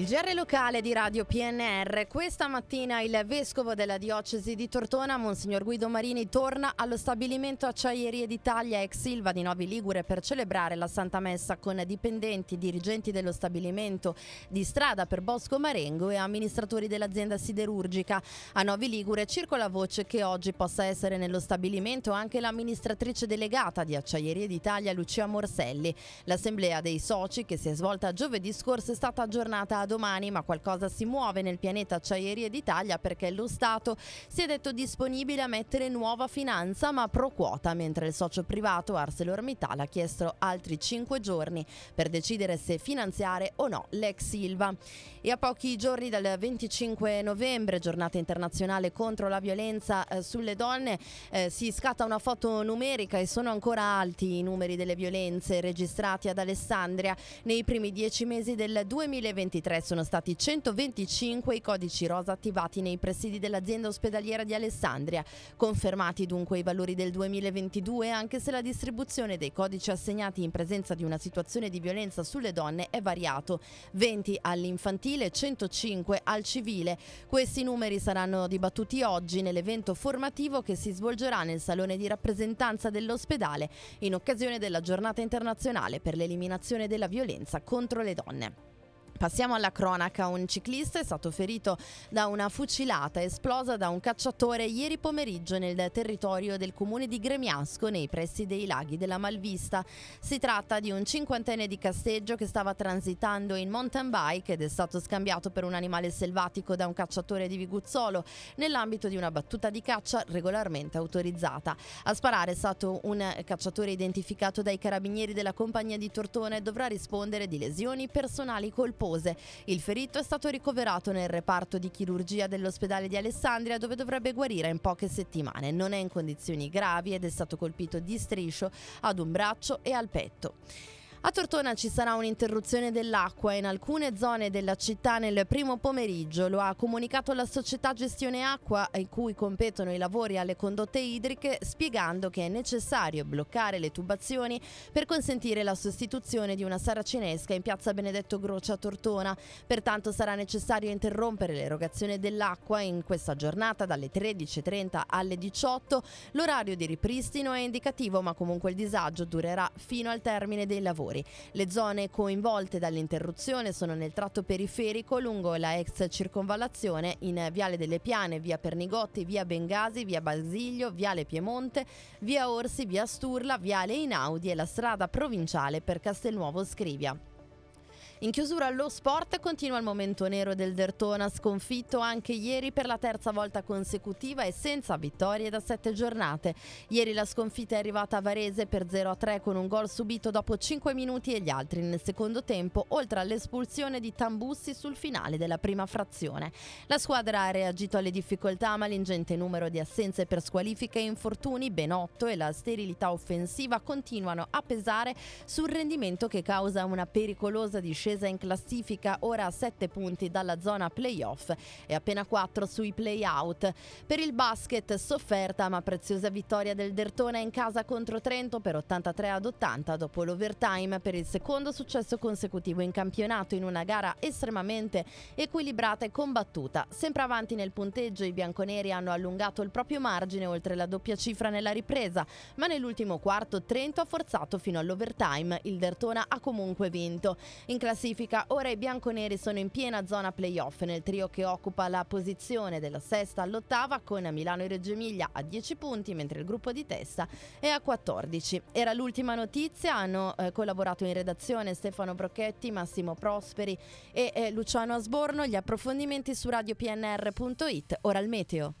Il GR locale di Radio PNR. Questa mattina il vescovo della diocesi di Tortona, Monsignor Guido Marini, torna allo stabilimento Acciaierie d'Italia ex Silva di Novi Ligure per celebrare la Santa Messa con dipendenti, dirigenti dello stabilimento di strada per Bosco Marengo e amministratori dell'azienda siderurgica. A Novi Ligure circola voce che oggi possa essere nello stabilimento anche l'amministratrice delegata di Acciaierie d'Italia, Lucia Morselli. L'assemblea dei soci che si è svolta giovedì scorso è stata aggiornata a domani, ma qualcosa si muove nel pianeta Acciaierie d'Italia perché lo Stato si è detto disponibile a mettere nuova finanza ma pro quota, mentre il socio privato ArcelorMittal ha chiesto altri 5 giorni per decidere se finanziare o no l'ex Silva. E a pochi giorni dal 25 novembre, giornata internazionale contro la violenza eh, sulle donne, eh, si scatta una foto numerica e sono ancora alti i numeri delle violenze registrati ad Alessandria nei primi dieci mesi del 2023 2023 sono stati 125 i codici rosa attivati nei presidi dell'azienda ospedaliera di Alessandria. Confermati dunque i valori del 2022, anche se la distribuzione dei codici assegnati in presenza di una situazione di violenza sulle donne è variato. 20 all'infantile, 105 al civile. Questi numeri saranno dibattuti oggi nell'evento formativo che si svolgerà nel salone di rappresentanza dell'ospedale in occasione della giornata internazionale per l'eliminazione della violenza contro le donne. Passiamo alla cronaca. Un ciclista è stato ferito da una fucilata esplosa da un cacciatore ieri pomeriggio nel territorio del comune di Gremiasco, nei pressi dei laghi della Malvista. Si tratta di un cinquantenne di Casteggio che stava transitando in mountain bike ed è stato scambiato per un animale selvatico da un cacciatore di Viguzzolo nell'ambito di una battuta di caccia regolarmente autorizzata. A sparare è stato un cacciatore identificato dai carabinieri della compagnia di Tortona e dovrà rispondere di lesioni personali colpose nervose. Il ferito è stato ricoverato nel reparto di chirurgia dell'ospedale di Alessandria dove dovrebbe guarire in poche settimane. Non è in condizioni gravi ed è stato colpito di striscio ad un braccio e al petto. A Tortona ci sarà un'interruzione dell'acqua in alcune zone della città nel primo pomeriggio, lo ha comunicato la società Gestione Acqua in cui competono i lavori alle condotte idriche, spiegando che è necessario bloccare le tubazioni per consentire la sostituzione di una saracinesca in piazza Benedetto Grocia a Tortona. Pertanto sarà necessario interrompere l'erogazione dell'acqua in questa giornata dalle 13.30 alle 18. L'orario di ripristino è indicativo, ma comunque il disagio durerà fino al termine dei lavori lavori. Le zone coinvolte dall'interruzione sono nel tratto periferico lungo la ex circonvallazione in Viale delle Piane, via Pernigotti, via Bengasi, via Basiglio, viale Piemonte, via Orsi, via Sturla, viale Inaudi e la strada provinciale per Castelnuovo Scrivia. In chiusura allo sport continua il momento nero del Dertona, sconfitto anche ieri per la terza volta consecutiva e senza vittorie da sette giornate. Ieri la sconfitta è arrivata a Varese per 0-3 con un gol subito dopo 5 minuti e gli altri nel secondo tempo, oltre all'espulsione di Tambussi sul finale della prima frazione. La squadra ha reagito alle difficoltà, ma l'ingente numero di assenze per squalifiche e infortuni, ben 8, e la sterilità offensiva continuano a pesare sul rendimento che causa una pericolosa discesa scesa in classifica ora a 7 punti dalla zona playoff e appena 4 sui playout. Per il basket sofferta ma preziosa vittoria del Dertona in casa contro Trento per 83 ad 80 dopo l'overtime per il secondo successo consecutivo in campionato in una gara estremamente equilibrata e combattuta. Sempre avanti nel punteggio i bianconeri hanno allungato il proprio margine oltre la doppia cifra nella ripresa, ma nell'ultimo quarto Trento ha forzato fino all'overtime. Il Dertona ha comunque vinto. In classifica classifica, ora i bianconeri sono in piena zona playoff nel trio che occupa la posizione della sesta all'ottava con Milano e Reggio Emilia a 10 punti mentre il gruppo di testa è a 14. Era l'ultima notizia, hanno eh, collaborato in redazione Stefano Brocchetti, Massimo Prosperi e eh, Luciano Asborno, gli approfondimenti su radiopnr.it, ora il meteo.